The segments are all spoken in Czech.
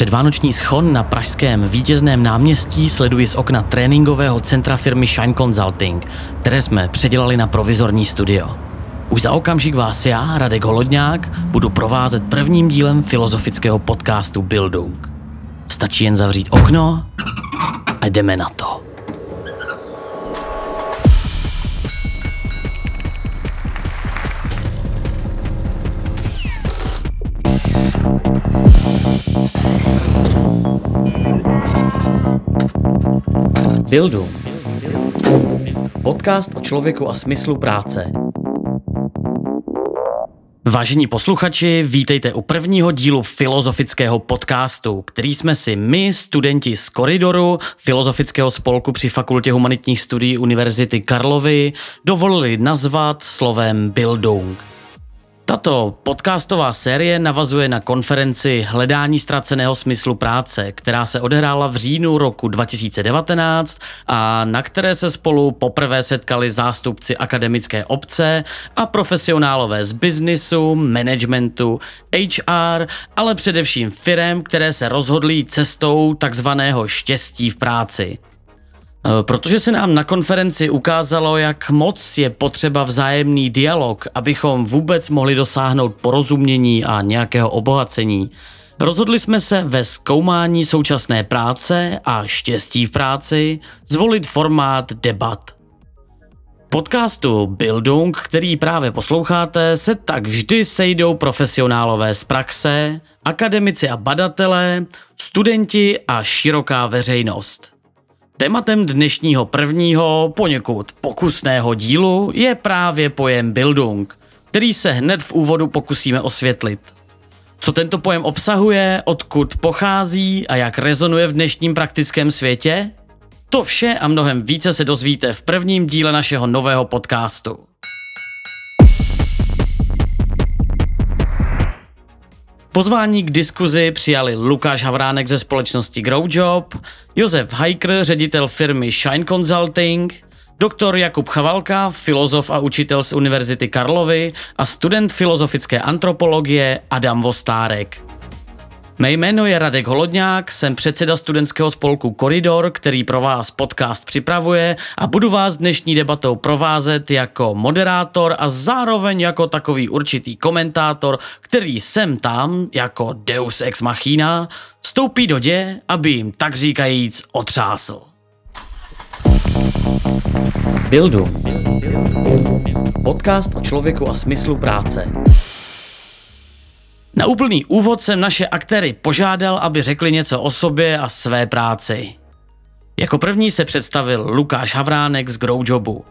Předvánoční schon na pražském vítězném náměstí sleduji z okna tréninkového centra firmy Shine Consulting, které jsme předělali na provizorní studio. Už za okamžik vás já, Radek Holodňák, budu provázet prvním dílem filozofického podcastu Bildung. Stačí jen zavřít okno a jdeme na to. Bildu. Podcast o člověku a smyslu práce. Vážení posluchači, vítejte u prvního dílu filozofického podcastu, který jsme si my, studenti z Koridoru, filozofického spolku při Fakultě humanitních studií Univerzity Karlovy, dovolili nazvat slovem Bildung. Tato podcastová série navazuje na konferenci Hledání ztraceného smyslu práce, která se odehrála v říjnu roku 2019 a na které se spolu poprvé setkali zástupci akademické obce a profesionálové z biznisu, managementu, HR, ale především firem, které se rozhodly cestou takzvaného štěstí v práci. Eh, protože se nám na konferenci ukázalo, jak moc je potřeba vzájemný dialog, abychom vůbec mohli dosáhnout porozumění a nějakého obohacení, rozhodli jsme se ve zkoumání současné práce a štěstí v práci zvolit formát debat. Podcastu Bildung, který právě posloucháte, se tak vždy sejdou profesionálové z praxe, akademici a badatelé, studenti a široká veřejnost. Tématem dnešního prvního, poněkud pokusného dílu je právě pojem Bildung, který se hned v úvodu pokusíme osvětlit. Co tento pojem obsahuje, odkud pochází a jak rezonuje v dnešním praktickém světě? To vše a mnohem více se dozvíte v prvním díle našeho nového podcastu. Pozvání k diskuzi přijali Lukáš Havránek ze společnosti Growjob, Josef Hajkr, ředitel firmy Shine Consulting, doktor Jakub Chavalka, filozof a učitel z Univerzity Karlovy a student filozofické antropologie Adam Vostárek. Mé jméno je Radek Holodňák, jsem předseda studentského spolku Koridor, který pro vás podcast připravuje a budu vás dnešní debatou provázet jako moderátor a zároveň jako takový určitý komentátor, který sem tam, jako Deus Ex Machina, vstoupí do dě, aby jim tak říkajíc otřásl. Bildu. Podcast o člověku a smyslu práce. Na úplný úvod jsem naše aktéry požádal, aby řekli něco o sobě a své práci. Jako první se představil Lukáš Havránek z Growjobu.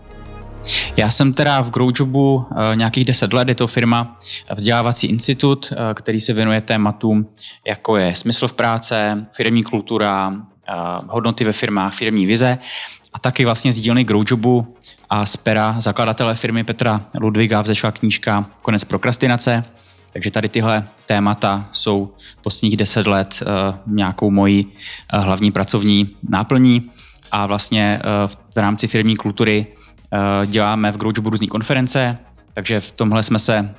Já jsem teda v Growjobu e, nějakých 10 let, je to firma vzdělávací institut, e, který se věnuje tématům, jako je smysl v práce, firmní kultura, hodnoty ve firmách, firmní vize a taky vlastně z dílny Growjobu a z pera zakladatele firmy Petra Ludviga vzešla knížka Konec prokrastinace, takže tady tyhle témata jsou posledních deset let uh, nějakou mojí uh, hlavní pracovní náplní a vlastně uh, v rámci firmní kultury děláme v Growjobu různé konference, takže v tomhle jsme se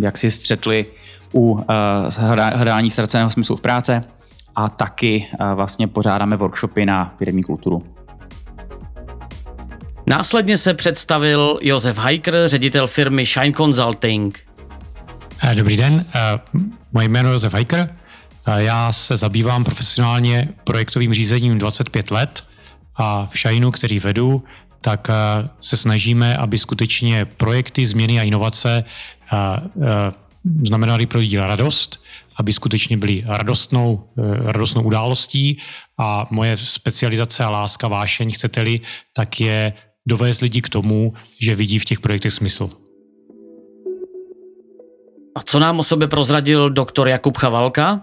jaksi střetli u hledání ztraceného smyslu v práce a taky vlastně pořádáme workshopy na firmní kulturu. Následně se představil Josef Hajker, ředitel firmy Shine Consulting. Eh, dobrý den, eh, moje jméno je Josef Hajker. Eh, já se zabývám profesionálně projektovým řízením 25 let a v Shineu, který vedu, tak se snažíme, aby skutečně projekty, změny a inovace znamenaly pro lidi radost, aby skutečně byly radostnou, radostnou událostí a moje specializace a láska, vášeň, chcete-li, tak je dovést lidi k tomu, že vidí v těch projektech smysl. A co nám o sobě prozradil doktor Jakub Chavalka?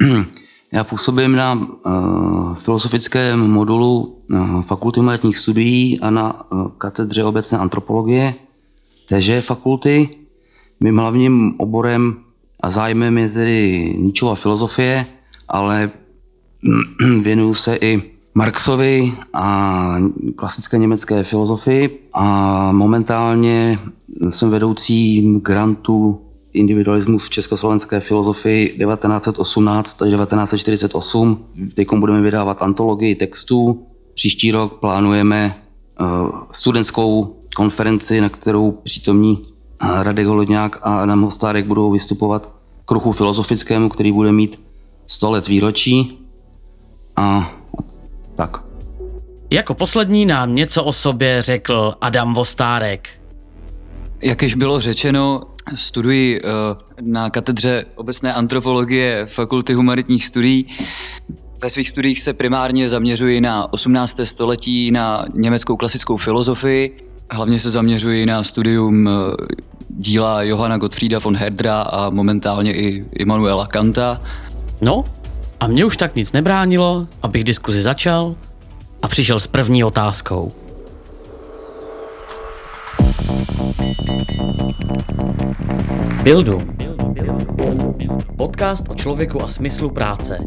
Já působím na uh, filozofickém modulu uh, Fakulty humanitních studií a na uh, katedře obecné antropologie téže fakulty. Mým hlavním oborem a zájmem je tedy Níčova filozofie, ale věnuju se i Marxovi a klasické německé filozofii a momentálně jsem vedoucí grantu individualismus v československé filozofii 1918 až 1948. Teď budeme vydávat antologii textů. Příští rok plánujeme uh, studentskou konferenci, na kterou přítomní Radek Holodňák a Adam Hostárek budou vystupovat k ruchu filozofickému, který bude mít 100 let výročí. A tak. Jako poslední nám něco o sobě řekl Adam Vostárek. Jak již bylo řečeno, studuji eh, na katedře obecné antropologie Fakulty humanitních studií. Ve svých studiích se primárně zaměřuji na 18. století, na německou klasickou filozofii. Hlavně se zaměřuji na studium eh, díla Johanna Gottfrieda von Herdra a momentálně i Immanuela Kanta. No, a mě už tak nic nebránilo, abych diskuzi začal a přišel s první otázkou. Bildu. Podcast o člověku a smyslu práce.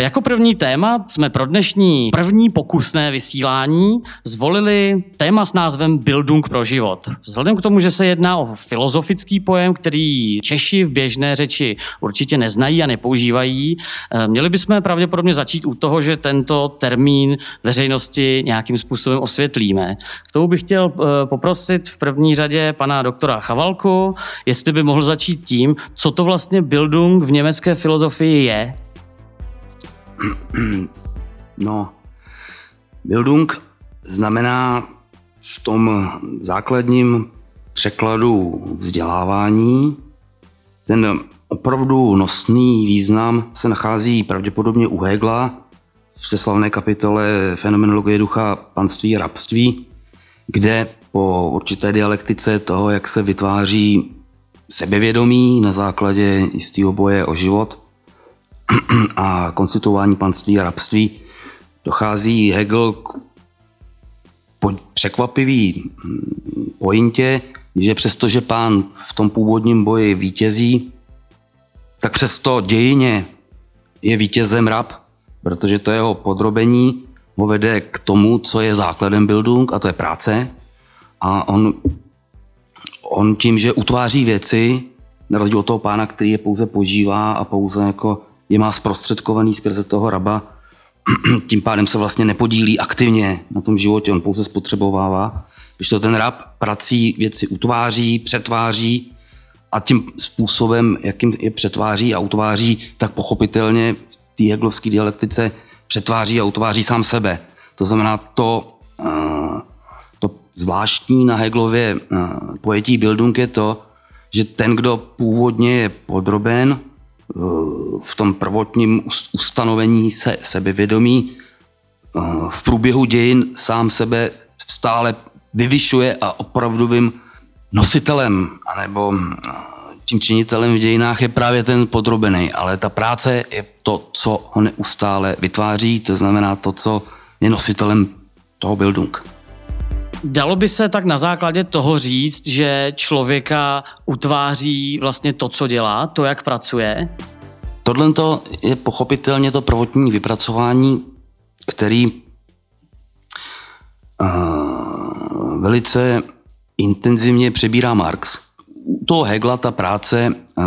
Jako první téma jsme pro dnešní první pokusné vysílání zvolili téma s názvem Bildung pro život. Vzhledem k tomu, že se jedná o filozofický pojem, který Češi v běžné řeči určitě neznají a nepoužívají, eh, měli bychom pravděpodobně začít u toho, že tento termín veřejnosti nějakým způsobem osvětlíme. K tomu bych chtěl eh, poprosit v první řadě pana doktora Chavalku, jestli by mohl začít tím, co to vlastně Bildung v německé filozofii je No, Bildung znamená v tom základním překladu vzdělávání. Ten opravdu nosný význam se nachází pravděpodobně u Hegla v slavné kapitole Fenomenologie ducha, panství a rabství, kde po určité dialektice toho, jak se vytváří sebevědomí na základě jistého boje o život, a konstituování panství a rabství dochází Hegel k překvapivý hm, pointě, že přestože pán v tom původním boji vítězí, tak přesto dějině je vítězem rab, protože to jeho podrobení ho vede k tomu, co je základem Bildung, a to je práce. A on, on tím, že utváří věci, na rozdíl od toho pána, který je pouze požívá a pouze jako je má zprostředkovaný skrze toho raba, tím pádem se vlastně nepodílí aktivně na tom životě, on pouze spotřebovává. Když to ten rab prací věci utváří, přetváří a tím způsobem, jakým je přetváří a utváří, tak pochopitelně v té heglovské dialektice přetváří a utváří sám sebe. To znamená, to, eh, to zvláštní na Heglově eh, pojetí Bildung je to, že ten, kdo původně je podroben, v tom prvotním ustanovení se sebevědomí eh, v průběhu dějin sám sebe stále vyvyšuje a opravdovým nositelem anebo eh, tím činitelem v dějinách je právě ten podrobený, ale ta práce je to, co ho neustále vytváří, to znamená to, co je nositelem toho Bildung. Dalo by se tak na základě toho říct, že člověka utváří vlastně to, co dělá, to, jak pracuje? Tohle je pochopitelně to prvotní vypracování, který uh, velice intenzivně přebírá Marx. U toho Hegla ta práce uh,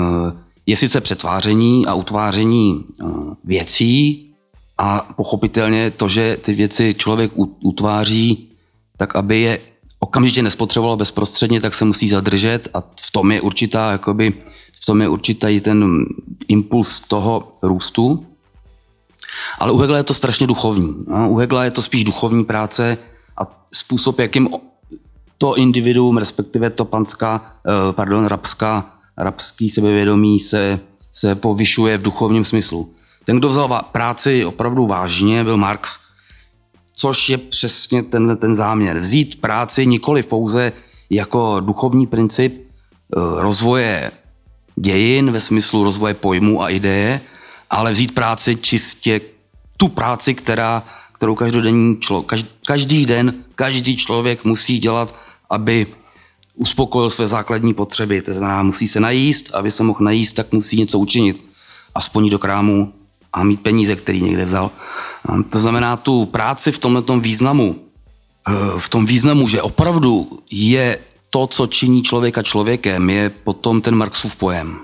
je sice přetváření a utváření uh, věcí a pochopitelně to, že ty věci člověk utváří tak aby je okamžitě nespotřeboval bezprostředně, tak se musí zadržet a v tom je určitá, jakoby, v tom je určitý ten impuls toho růstu. Ale u Hegla je to strašně duchovní. U Hegla je to spíš duchovní práce a způsob, jakým to individuum, respektive to panská, eh, pardon, rabská, rabský sebevědomí se, se povyšuje v duchovním smyslu. Ten, kdo vzal práci opravdu vážně, byl Marx, což je přesně ten, ten záměr. Vzít práci nikoli pouze jako duchovní princip eh, rozvoje dějin ve smyslu rozvoje pojmu a ideje, ale vzít práci čistě tu práci, která, kterou každodenní člo, každý, každý den každý člověk musí dělat, aby uspokojil své základní potřeby. To znamená, musí se najíst, aby se mohl najíst, tak musí něco učinit. Aspoň do krámu, a mít peníze, který někde vzal. To znamená, tu práci v tomto významu v tom významu, že opravdu je to, co činí člověka člověkem, je potom ten Marxův pojem.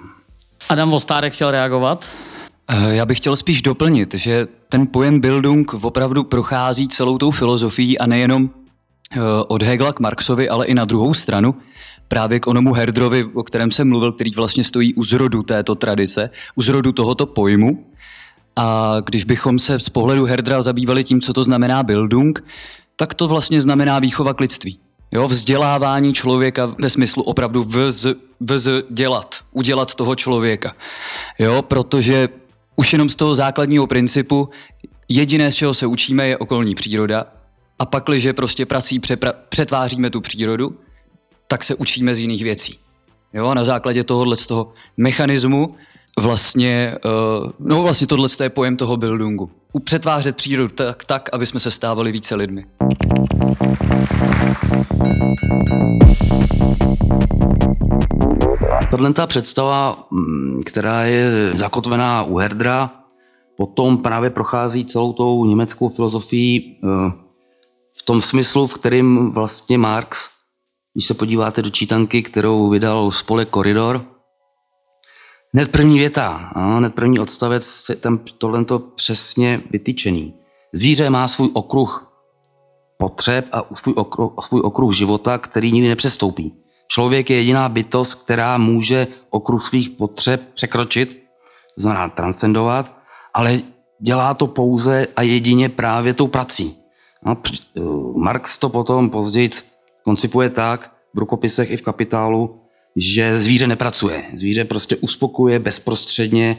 Adam Vostárek chtěl reagovat? Eh, já bych chtěl spíš doplnit, že ten pojem Bildung opravdu prochází celou tou filozofií a nejenom eh, od Hegla k Marxovi, ale i na druhou stranu, právě k onomu Herdrovi, o kterém jsem mluvil, který vlastně stojí u zrodu této tradice, u zrodu tohoto pojmu. A když bychom se z pohledu Herdra zabývali tím, co to znamená Bildung, tak to vlastně znamená výchova k lidství. Jo, vzdělávání člověka ve smyslu opravdu vz, vz dělat, udělat toho člověka. Jo, protože už jenom z toho základního principu jediné, z čeho se učíme, je okolní příroda a pak, když prostě prací přepra- přetváříme tu přírodu, tak se učíme z jiných věcí. Jo, na základě tohohle z toho mechanismu vlastně, uh, no vlastně tohle je pojem toho buildingu. Přetvářet přírodu tak, tak, aby jsme se stávali více lidmi. Tahle ta představa, mm, která je zakotvená u Herdra, potom právě prochází celou tou německou filozofií eh, v tom smyslu, v kterým vlastně Marx, když se podíváte do čítanky, kterou vydal spolek Koridor, hned první věta, hned první odstavec je tam tohle přesně vytyčený. Zvíře má svůj okruh potřeb a svůj okruh, svůj okruh života, který nikdy nepřestoupí. Člověk je jediná bytost, která může okruh svých potřeb překročit, to znamená transcendovat, ale dělá to pouze a jedině právě tou prací. No, eh, Marx to potom později koncipuje tak, v rukopisech i v kapitálu, že zvíře nepracuje. Zvíře prostě uspokuje bezprostředně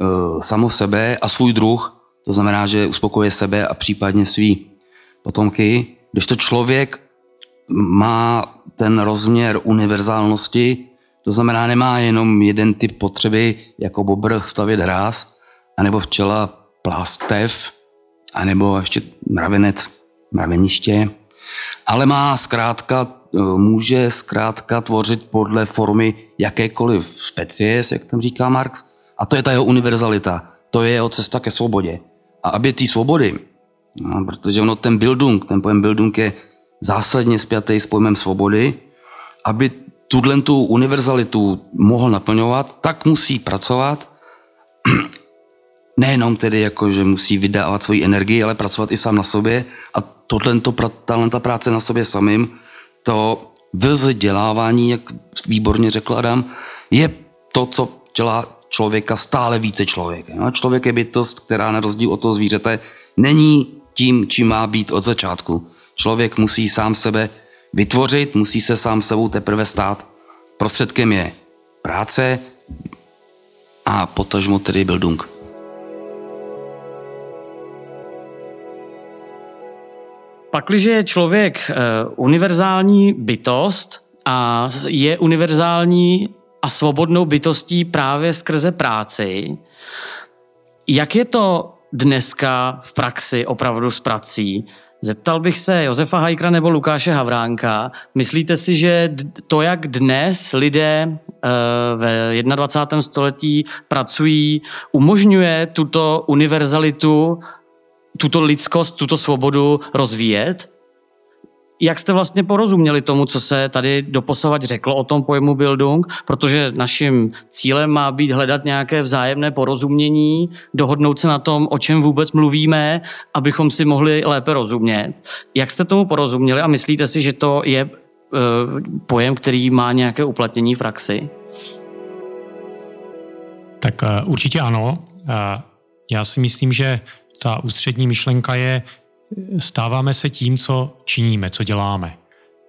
uh, samo sebe a svůj druh, to znamená, že uspokuje sebe a případně svý potomky, když to člověk má ten rozměr univerzálnosti, to znamená, nemá jenom jeden typ potřeby, jako bobr stavět hráz, anebo včela plástev, anebo ještě mravenec, mraveniště, ale má zkrátka, e, může zkrátka tvořit podle formy jakékoliv specie, jak tam říká Marx, a to je ta jeho univerzalita, to je jeho cesta ke svobodě. A aby ty svobody, no, protože ono ten Bildung, ten pojem Bildung je zásadně spjatý s pojmem svobody, aby tuhle tu univerzalitu mohl naplňovat, tak musí pracovat. Nejenom tedy jako, že musí vydávat svoji energii, ale pracovat i sám na sobě. A tohle ta práce na sobě samým, to vzdělávání, jak výborně řekl Adam, je to, co dělá člověka stále více člověk. No, člověk je bytost, která na rozdíl od toho zvířete není tím, čím má být od začátku. Člověk musí sám sebe vytvořit, musí se sám sebou teprve stát. Prostředkem je práce a potažmo tedy Bildung. Pakliže je člověk uh, univerzální bytost a je univerzální a svobodnou bytostí právě skrze práci, jak je to dneska v praxi opravdu s prací? Zeptal bych se Josefa Hajkra nebo Lukáše Havránka. Myslíte si, že to, jak dnes lidé eh, ve 21. století pracují, umožňuje tuto univerzalitu, tuto lidskost, tuto svobodu rozvíjet? Jak jste vlastně porozuměli tomu, co se tady doposovat řeklo o tom pojmu Bildung? Protože naším cílem má být hledat nějaké vzájemné porozumění, dohodnout se na tom, o čem vůbec mluvíme, abychom si mohli lépe rozumět. Jak jste tomu porozuměli a myslíte si, že to je uh, pojem, který má nějaké uplatnění v praxi? Tak uh, určitě ano. Uh, já si myslím, že ta ústřední myšlenka je, stáváme se tím, co činíme, co děláme.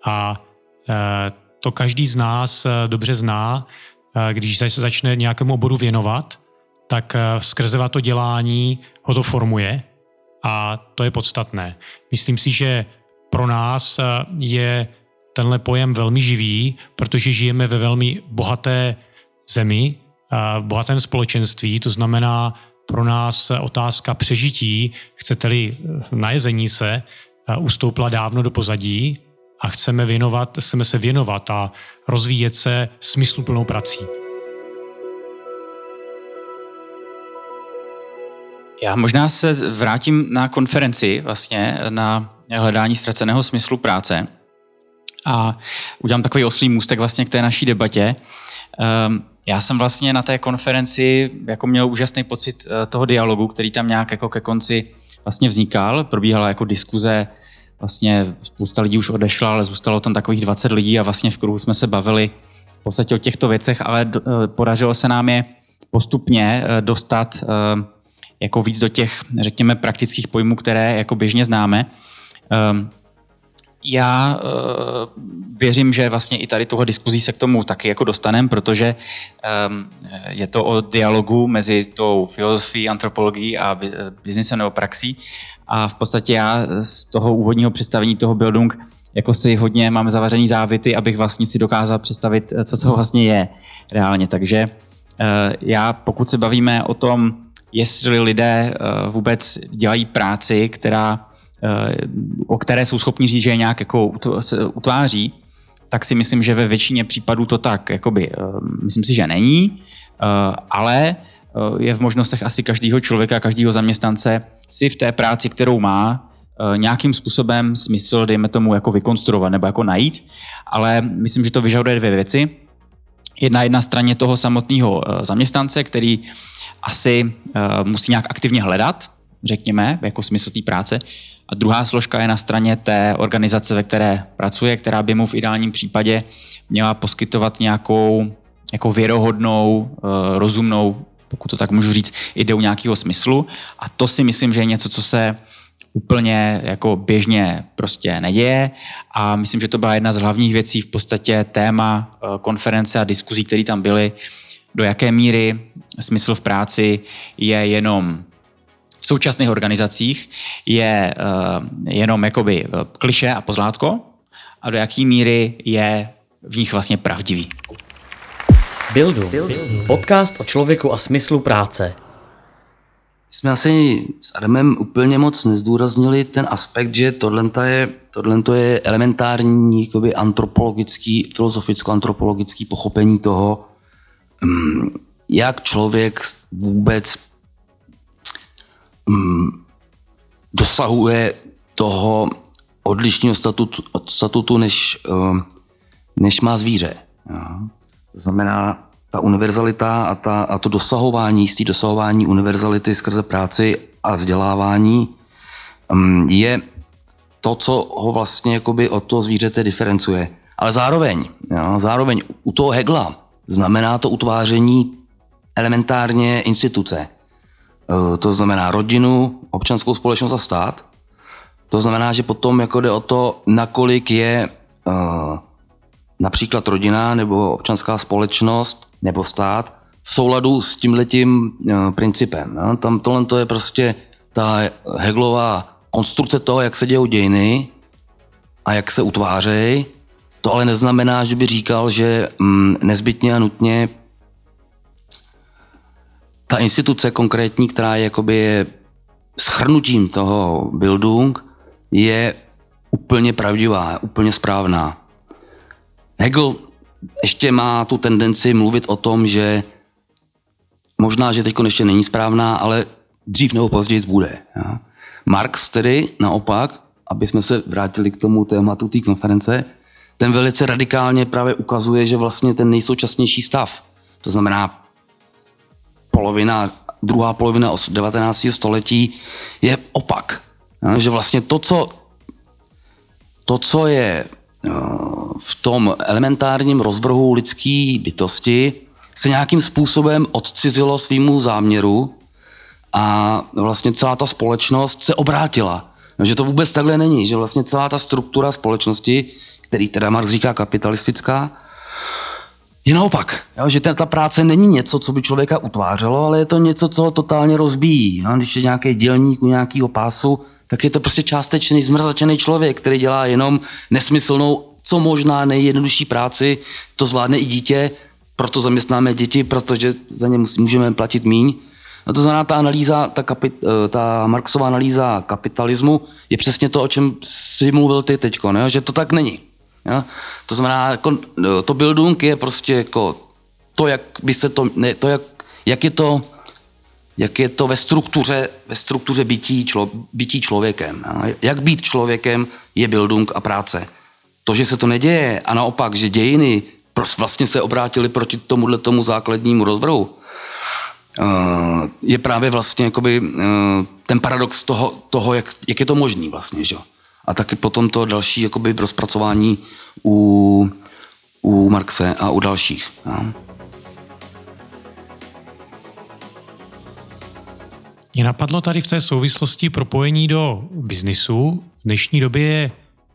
A e, to každý z nás e, dobře zná, e, když se začne nějakému oboru věnovat, tak skrze to dělání ho to formuje a to je podstatné. Myslím si, že pro nás je tenhle pojem velmi živý, protože žijeme ve velmi bohaté zemi, bohatém společenství, to znamená, pro nás otázka přežití, chcete-li najezení se, ustoupila dávno do pozadí a chceme, věnovat, chceme se věnovat a rozvíjet se smysluplnou prací. Já možná se vrátím na konferenci, vlastně na hledání ztraceného smyslu práce. A udělám takový oslý můstek vlastně k té naší debatě. Um, já jsem vlastně na té konferenci jako měl úžasný pocit uh, toho dialogu, který tam nějak jako ke konci vlastně vznikal. Probíhala jako diskuze, vlastně spousta lidí už odešla, ale zůstalo tam takových 20 lidí a vlastně v kruhu jsme se bavili v podstatě o těchto věcech, ale uh, podařilo se nám je postupně uh, dostat jako víc do těch, řekněme, praktických pojmů, které jako běžně známe. Já uh, věřím, že vlastně i tady tohle diskuzí se k tomu taky jako dostanem, protože um, je to o dialogu mezi tou filozofií, antropologií a biznisem nebo praxí a v podstatě já z toho úvodního představení toho Bildung jako si hodně mám zavařený závity, abych vlastně si dokázal představit, co to vlastně je reálně. Takže uh, já, pokud se bavíme o tom, jestli lidé uh, vůbec dělají práci, která o které jsou schopni říct, že je nějak jako utváří, tak si myslím, že ve většině případů to tak, jakoby, eh, myslím si, že není, eh, ale eh, je v možnostech asi každého člověka, každého zaměstnance si v té práci, kterou má, nějakým způsobem smysl, dejme tomu, jako vykonstruovat nebo jako najít, ale myslím, že to vyžaduje dvě věci. Jedna jedna straně toho samotného zaměstnance, který asi musí nějak aktivně hledat, řekněme, jako smysl té práce, a druhá složka je na straně té organizace, ve které pracuje, která by mu v ideálním případě měla poskytovat nějakou jako věrohodnou, eh, rozumnou, pokud to tak můžu říct, ideu nějakého smyslu. A to si myslím, že je něco, co se úplně jako běžně prostě neděje a myslím, že to byla jedna z hlavních věcí v podstatě téma eh, konference a diskuzí, které tam byly, do jaké míry smysl v práci je jenom současných organizacích je uh, jenom jakoby eh, kliše a pozlátko a do jaký míry je v nich vlastně pravdivý. Buildu. Podcast o člověku a smyslu práce. Jsme asi s Adamem úplně moc nezdůraznili ten aspekt, že tohle je, tohle je elementární jakoby antropologický, filozoficko-antropologický pochopení toho, mm, jak člověk vůbec mm, dosahuje toho odlišného statutu, statutu než, uh, než má zvíře. To znamená, ta univerzalita a, ta, a to dosahování, jistý dosahování univerzality skrze práci a vzdělávání um, je to, co ho vlastně jakoby od toho zvířete diferencuje. Ale zároveň, jo, zároveň u toho Hegla znamená to utváření elementárně instituce. Eh, to znamená rodinu, občanskou společnost a stát. To znamená, že potom jako jde o to, nakolik je uh, například rodina nebo občanská společnost nebo stát v souladu s tímhletím uh, principem. Tam tohle to je prostě ta Heglová konstrukce toho, jak se dějou dějiny a jak se utvářejí. To ale neznamená, že by říkal, že mm, nezbytně a nutně ta instituce konkrétní, která je jakoby schrnutím toho Bildung, je úplně pravdivá, úplně správná. Hegel ještě má tu tendenci mluvit o tom, že možná, že teď ještě není správná, ale dřív nebo později bude. Ja. Marx tedy naopak, aby jsme se vrátili k tomu tématu té konference, ten velice radikálně právě ukazuje, že vlastně ten nejsoučasnější stav, to znamená polovina, druhá polovina 19. století je opak. Že vlastně to, co, to, co je eh, v tom elementárním rozvrhu lidské bytosti, se nějakým způsobem odcizilo svýmu záměru a vlastně celá ta společnost se obrátila. Že to vůbec takhle není, že vlastně celá ta struktura společnosti, který teda Marx říká kapitalistická, je naopak, jo, že ta, práce není něco, co by člověka utvářelo, ale je to něco, co ho totálně rozbíjí. Jo. Když je nějaký dělník u nějakého pásu, tak je to prostě částečný, zmrzačený člověk, který dělá jenom nesmyslnou, co možná nejjednodušší práci, to zvládne i dítě, proto zaměstnáme děti, protože za ně můžeme platit míň. A to znamená, ta analýza, ta, kapit, eh, ta Marxová analýza kapitalismu je přesně to, o čem si mluvil ty teď, že to tak není. Ja? To znamená, jako, no, to building je prostě jako to, jak by se to, ne, to jak, jak je to jak je to ve struktuře, ve struktuře bytí, člo, bytí člověkem. Jak být člověkem je bildung a práce. To, že se to neděje a naopak, že dějiny vlastně se obrátily proti tomuhle tomu základnímu rozvrhu, eh, je právě vlastně jakoby eh, ten paradox toho, toho jak, jak je to možný vlastně, že? A taky potom to další jakoby rozpracování u, u Marxe a u dalších. No. Mě napadlo tady v té souvislosti propojení do biznisu. V dnešní době je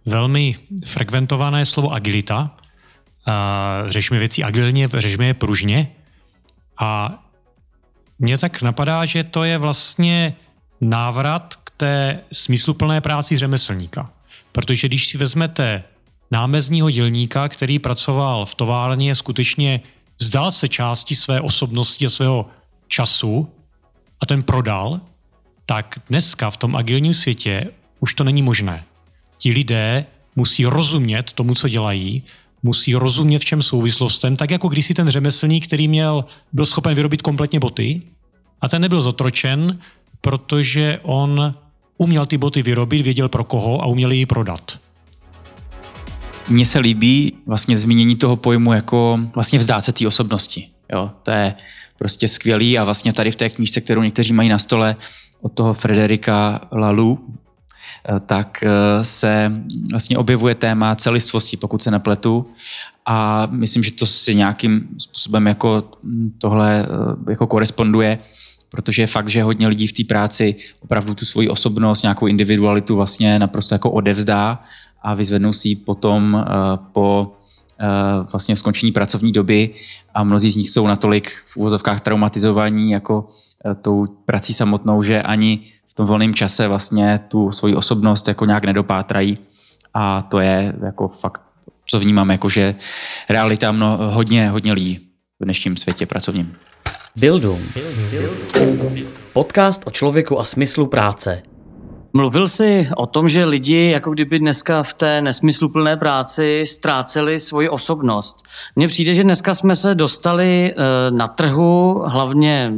velmi frekventované slovo agilita. A řešíme věci agilně, řešíme je pružně. A mně tak napadá, že to je vlastně návrat té smysluplné práci řemeslníka. Protože když si vezmete námezního dělníka, který pracoval v továrně, skutečně vzdal se části své osobnosti a svého času a ten prodal, tak dneska v tom agilním světě už to není možné. Ti lidé musí rozumět tomu, co dělají, musí rozumět v čem souvislostem, tak jako když si ten řemeslník, který měl, byl schopen vyrobit kompletně boty a ten nebyl zotročen, protože on uměl ty boty vyrobit, věděl pro koho a uměl ji prodat. Mně se líbí vlastně zmínění toho pojmu jako vlastně vzdát se té osobnosti. Jo, to je prostě skvělý a vlastně tady v té knížce, kterou někteří mají na stole od toho Frederika Lalu, eh, tak eh, se vlastně objevuje téma celistvosti, pokud se nepletu. A myslím, že to si nějakým způsobem jako tohle eh, jako koresponduje, protože je fakt, že hodně lidí v té práci opravdu tu svoji osobnost, nějakou individualitu vlastně naprosto jako odevzdá a vyzvednou si ji potom po Eh, vlastně skončení pracovní doby a mnozí z nich jsou natolik v úvozovkách traumatizovaní jako eh, tou prací samotnou, že ani v tom volném čase vlastně tu svoji osobnost jako nějak nedopátrají a to je jako fakt, co vnímám, jako že realita mno, hodně, hodně lidí v dnešním světě pracovním. Bildung. Podcast o člověku a smyslu práce. Mluvil jsi o tom, že lidi jako kdyby dneska v té nesmysluplné práci ztráceli svoji osobnost. Mně přijde, že dneska jsme se dostali eh, na trhu, hlavně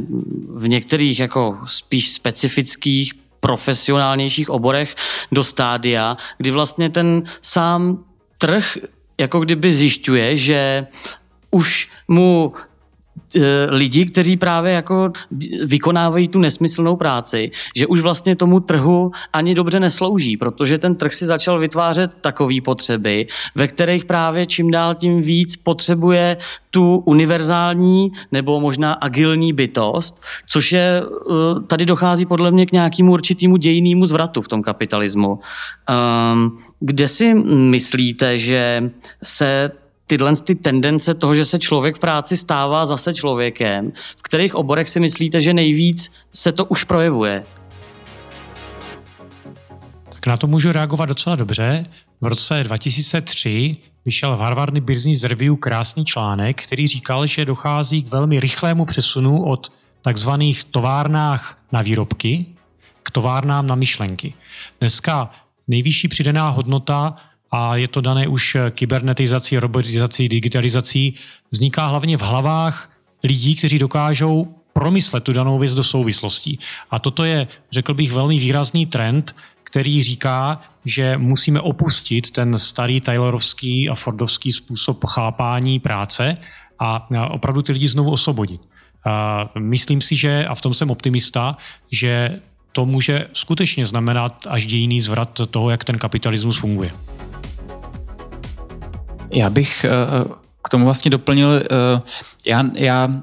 v některých jako spíš specifických profesionálnějších oborech do stádia, kdy vlastně ten sám trh jako kdyby zjišťuje, že už mu lidi, kteří právě jako vykonávají tu nesmyslnou práci, že už vlastně tomu trhu ani dobře neslouží, protože ten trh si začal vytvářet takové potřeby, ve kterých právě čím dál tím víc potřebuje tu univerzální nebo možná agilní bytost, což je, eh, tady dochází podle mě k nějakému určitému dějnému zvratu v tom kapitalismu. Um, kde si myslíte, že se tyhle ty tendence toho, že se člověk v práci stává zase člověkem, v kterých oborech si myslíte, že nejvíc se to už projevuje? Tak na to můžu reagovat docela dobře. V roce 2003 vyšel v Harvardny Business Review krásný článek, který říkal, že dochází k velmi rychlému přesunu od takzvaných továrnách na výrobky k továrnám na myšlenky. Dneska nejvyšší přidaná hodnota a je to dané už kybernetizací, robotizací, digitalizací, vzniká hlavně v hlavách lidí, kteří dokážou promyslet tu danou věc do souvislostí. A toto je, řekl bych, velmi výrazný trend, který říká, že musíme opustit ten starý Taylorovský a Fordovský způsob chápání práce a opravdu ty lidi znovu osvobodit. A myslím si, že, a v tom jsem optimista, že to může skutečně znamenat až dějiný zvrat toho, jak ten kapitalismus funguje. Já bych eh, k tomu vlastně doplnil, eh, já, já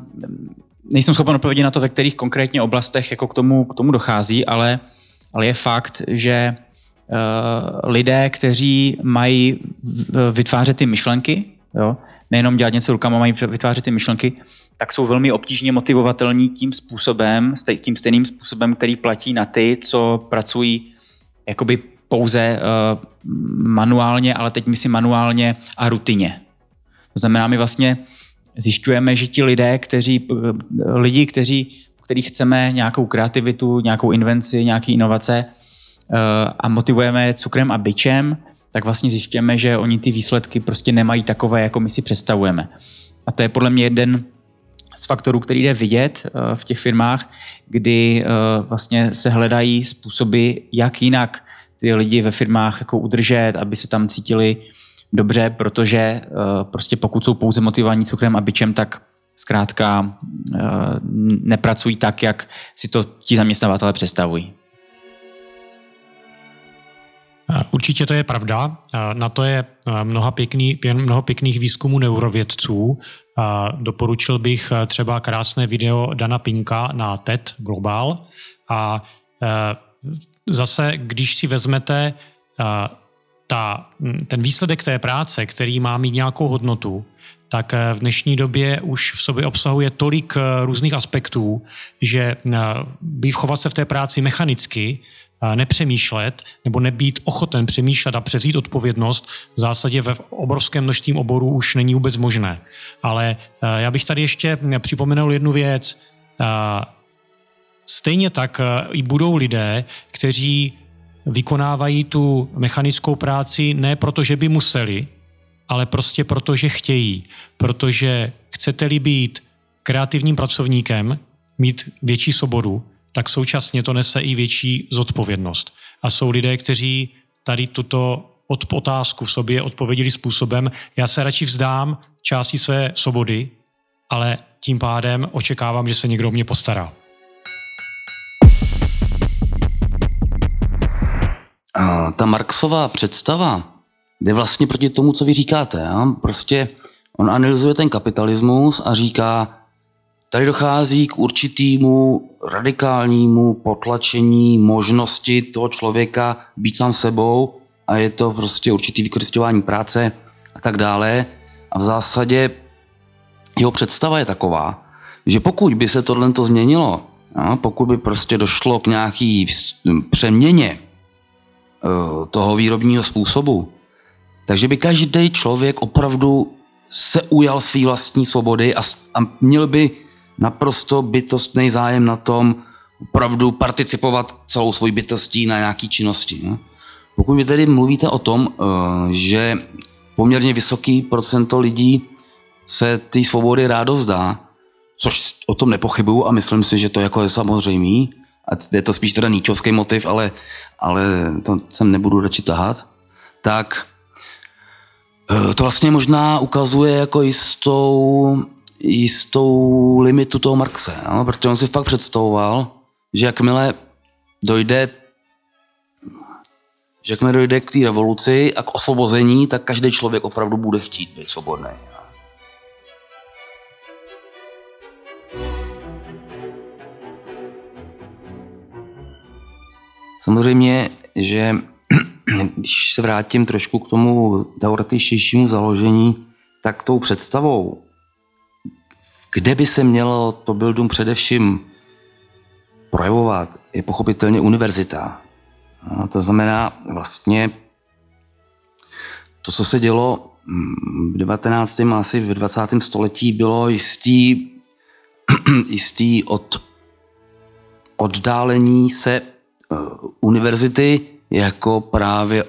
nejsem schopen odpovědět na to, ve kterých konkrétně oblastech jako k tomu, k tomu dochází, ale, ale je fakt, že eh, lidé, kteří mají vytvářet ty myšlenky, jo, nejenom dělat něco rukama, mají vytvářet ty myšlenky, tak jsou velmi obtížně motivovatelní tím způsobem, tím stejným způsobem, který platí na ty, co pracují jakoby pouze uh, manuálně, ale teď myslím manuálně a rutině. To znamená, my vlastně zjišťujeme, že ti lidé, kteří, uh, lidi, kteří, kterých chceme nějakou kreativitu, nějakou invenci, nějaké inovace uh, a motivujeme cukrem a byčem, tak vlastně zjišťujeme, že oni ty výsledky prostě nemají takové, jako my si představujeme. A to je podle mě jeden z faktorů, který jde vidět v těch firmách, kdy vlastně se hledají způsoby, jak jinak ty lidi ve firmách jako udržet, aby se tam cítili dobře, protože prostě pokud jsou pouze motivovaní cukrem a byčem, tak zkrátka nepracují tak, jak si to ti zaměstnavatele představují. Určitě to je pravda. Na to je mnoha pěkný, mnoho pěkných výzkumů neurovědců. Doporučil bych třeba krásné video Dana Pinka na TED Global. A zase, když si vezmete ta, ten výsledek té práce, který má mít nějakou hodnotu, tak v dnešní době už v sobě obsahuje tolik různých aspektů, že být chovat se v té práci mechanicky nepřemýšlet nebo nebýt ochoten přemýšlet a převzít odpovědnost v zásadě ve obrovském množství oborů už není vůbec možné. Ale já bych tady ještě připomenul jednu věc. Stejně tak eh, i budou lidé, kteří vykonávají tu mechanickou práci ne proto, že by museli, ale prostě proto, že chtějí. Protože chcete-li být kreativním pracovníkem, mít větší svobodu, tak současně to nese i větší zodpovědnost. A jsou lidé, kteří tady tuto otázku v sobě odpověděli způsobem, já se radši vzdám části své svobody, ale tím pádem očekávám, že se někdo o mě postará. Ta Marxová představa jde vlastně proti tomu, co vy říkáte. Prostě on analyzuje ten kapitalismus a říká, Tady dochází k určitému radikálnímu potlačení možnosti toho člověka být sám sebou a je to prostě určitý vykořišťování práce a tak dále. A v zásadě jeho představa je taková, že pokud by se tohle to změnilo, a pokud by prostě došlo k nějaký přeměně toho výrobního způsobu, takže by každý člověk opravdu se ujal své vlastní svobody a, a měl by naprosto bytostný zájem na tom opravdu participovat celou svojí bytostí na nějaký činnosti. Ne? Pokud vy tedy mluvíte o tom, eh, že poměrně vysoký procento lidí se té svobody rádo vzdá, což o tom nepochybuju a myslím si, že to jako je samozřejmý, a je to spíš teda níčovský motiv, ale, ale to sem nebudu radši tahat, tak eh, to vlastně možná ukazuje jako jistou jistou limitu toho Marxe, jo? protože on si fakt představoval, že jakmile dojde že jakmile dojde k té revoluci a k osvobození, tak každý člověk opravdu bude chtít být svobodný. Samozřejmě, že když se vrátím trošku k tomu teoretičtějšímu založení, tak tou představou kde by se mělo to Bildum především projevovat, je pochopitelně univerzita. No, to znamená vlastně to, co se dělo v 19. a asi v 20. století, bylo jistý, jistý od, oddálení se uh, univerzity jako právě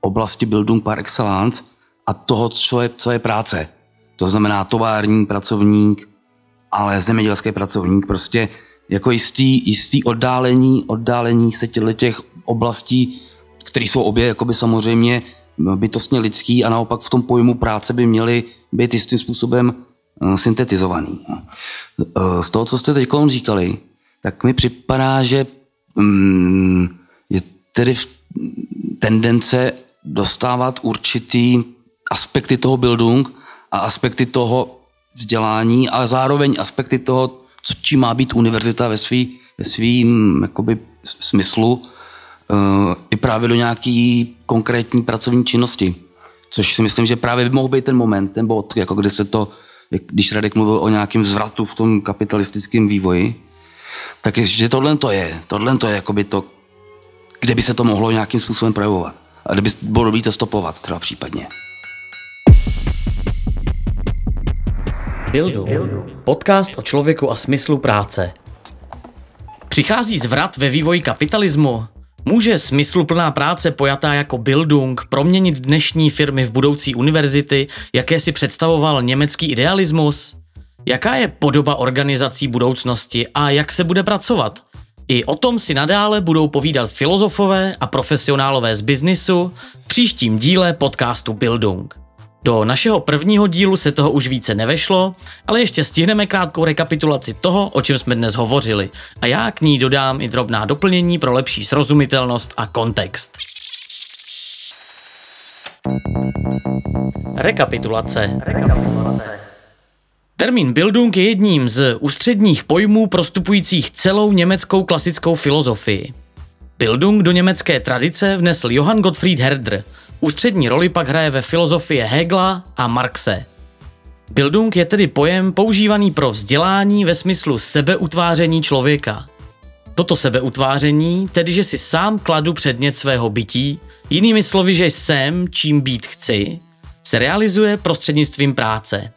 oblasti Bildung par excellence a toho, co je, co je práce. To znamená tovární pracovník, ale zemědělský pracovník, prostě jako jistý, jistý oddálení, oddálení se těch oblastí, které jsou obě jakoby samozřejmě bytostně lidský a naopak v tom pojmu práce by měly být jistým způsobem uh, syntetizovaný. Uh, z toho, co jste teď říkali, tak mi připadá, že um, je tedy tendence dostávat určitý aspekty toho Bildung a aspekty toho vzdělání, ale zároveň aspekty toho, co, čím má být univerzita ve, svý, ve svým jakoby, smyslu uh, i právě do nějaký konkrétní pracovní činnosti. Což si myslím, že právě by mohl být ten moment, ten bod, jako kde se to, když Radek mluvil o nějakém zvratu v tom kapitalistickém vývoji, tak je, že tohle to je, tohle to je jakoby to, kde by se to mohlo nějakým způsobem projevovat. A kde by bylo dobré to stopovat třeba případně. Bildu. Podcast o člověku a smyslu práce. Přichází zvrat ve vývoji kapitalismu? Může smysluplná práce pojatá jako Bildung proměnit dnešní firmy v budoucí univerzity, jaké si představoval německý idealismus? Jaká je podoba organizací budoucnosti a jak se bude pracovat? I o tom si nadále budou povídat filozofové a profesionálové z biznisu v příštím díle podcastu Bildung. Do našeho prvního dílu se toho už více nevešlo, ale ještě stihneme krátkou rekapitulaci toho, o čem jsme dnes hovořili a já k ní dodám i drobná doplnění pro lepší srozumitelnost a kontext. Rekapitulace. Termín Bildung je jedním z ústředních pojmů prostupujících celou německou klasickou filozofii. Bildung do německé tradice vnesl Johann Gottfried Herder – Ústřední roli pak hraje ve filozofii Hegla a Marxe. Bildung je tedy pojem používaný pro vzdělání ve smyslu sebeutváření člověka. Toto sebeutváření, tedy že si sám kladu předmět svého bytí, jinými slovy, že jsem, čím být chci, se realizuje prostřednictvím práce.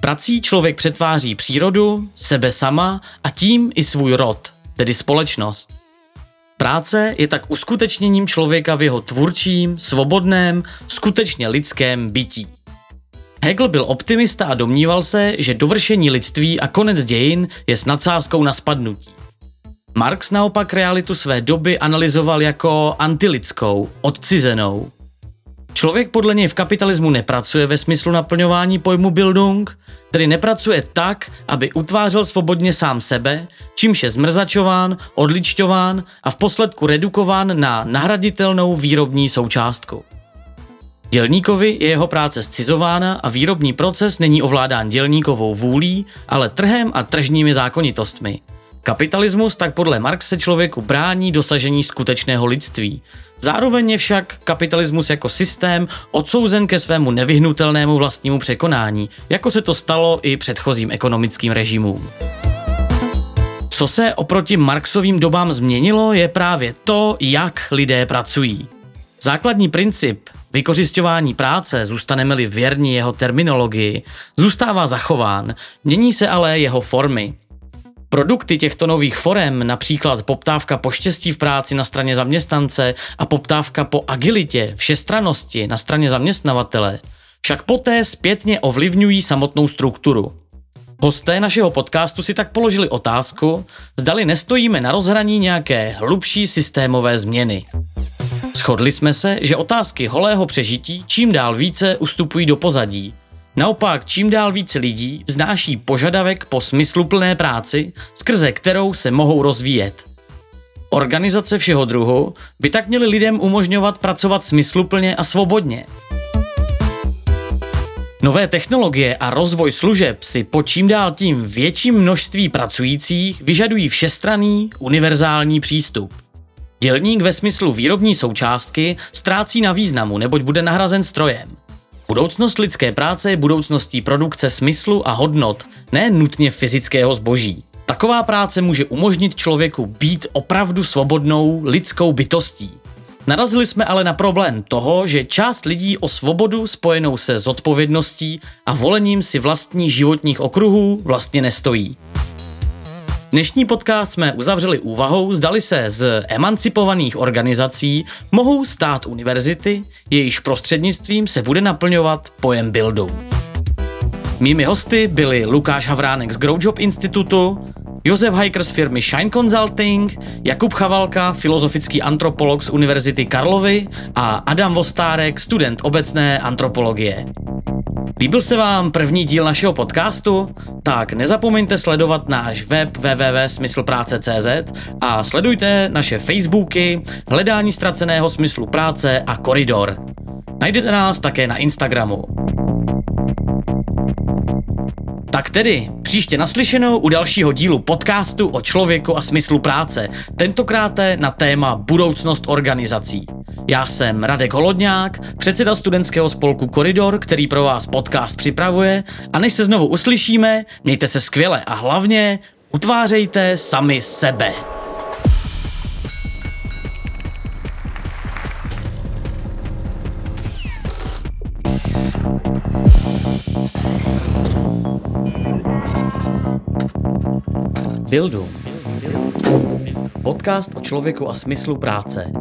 Prací člověk přetváří přírodu, sebe sama a tím i svůj rod, tedy společnost. Práce je tak uskutečněním člověka v jeho tvůrčím, svobodném, skutečně lidském bytí. Hegel byl optimista a domníval se, že dovršení lidství a konec dějin je s nadsázkou na spadnutí. Marx naopak realitu své doby analyzoval jako antilidskou, odcizenou. Člověk podle něj v kapitalismu nepracuje ve smyslu naplňování pojmu Bildung, tedy nepracuje tak, aby utvářel svobodně sám sebe, čímž je zmrzačován, odličťován a v posledku redukován na nahraditelnou výrobní součástku. Dělníkovi je jeho práce scizována a výrobní proces není ovládán dělníkovou vůlí, ale trhem a tržními zákonitostmi – Kapitalismus tak podle Marxe člověku brání dosažení skutečného lidství. Zároveň je však kapitalismus jako systém odsouzen ke svému nevyhnutelnému vlastnímu překonání, jako se to stalo i předchozím ekonomickým režimům. Co se oproti Marxovým dobám změnilo, je právě to, jak lidé pracují. Základní princip vykořišťování práce, zůstaneme-li věrní jeho terminologii, zůstává zachován, mění se ale jeho formy. Produkty těchto nových forem, například poptávka po štěstí v práci na straně zaměstnance a poptávka po agilitě, všestranosti na straně zaměstnavatele, však poté zpětně ovlivňují samotnou strukturu. Hosté našeho podcastu si tak položili otázku, zdali nestojíme na rozhraní nějaké hlubší systémové změny. Shodli jsme se, že otázky holého přežití čím dál více ustupují do pozadí – Naopak, čím dál více lidí vznáší požadavek po smysluplné práci, skrze kterou se mohou rozvíjet. Organizace všeho druhu by tak měly lidem umožňovat pracovat smysluplně a svobodně. Nové technologie a rozvoj služeb si po čím dál tím větším množství pracujících vyžadují všestraný, univerzální přístup. Dělník ve smyslu výrobní součástky ztrácí na významu, neboť bude nahrazen strojem. Budoucnost lidské práce je budoucností produkce smyslu a hodnot, ne nutně fyzického zboží. Taková práce může umožnit člověku být opravdu svobodnou lidskou bytostí. Narazili jsme ale na problém toho, že část lidí o svobodu spojenou se zodpovědností a volením si vlastních životních okruhů vlastně nestojí. Dnešní podcast jsme uzavřeli úvahou, zdali se z emancipovaných organizací mohou stát univerzity, jejíž prostřednictvím se bude naplňovat pojem buildu. Mými hosty byli Lukáš Havránek z Growjob institutu, Josef Hajker z firmy Shine Consulting, Jakub Chavalka, filozofický antropolog z Univerzity Karlovy a Adam Vostárek, student obecné antropologie. Líbil se vám první díl našeho podcastu? Tak nezapomeňte sledovat náš web www.smyslpráce.cz a sledujte naše Facebooky, hledání ztraceného smyslu práce a koridor. Najdete nás také na Instagramu. Tak tedy, příště naslyšenou u dalšího dílu podcastu o člověku a smyslu práce, tentokrát na téma budoucnost organizací. Já jsem Radek Holodňák, předseda studentského spolku Koridor, který pro vás podcast připravuje a než se znovu uslyšíme, mějte se skvěle a hlavně utvářejte sami sebe. Bildung. Podcast o člověku a smyslu práce.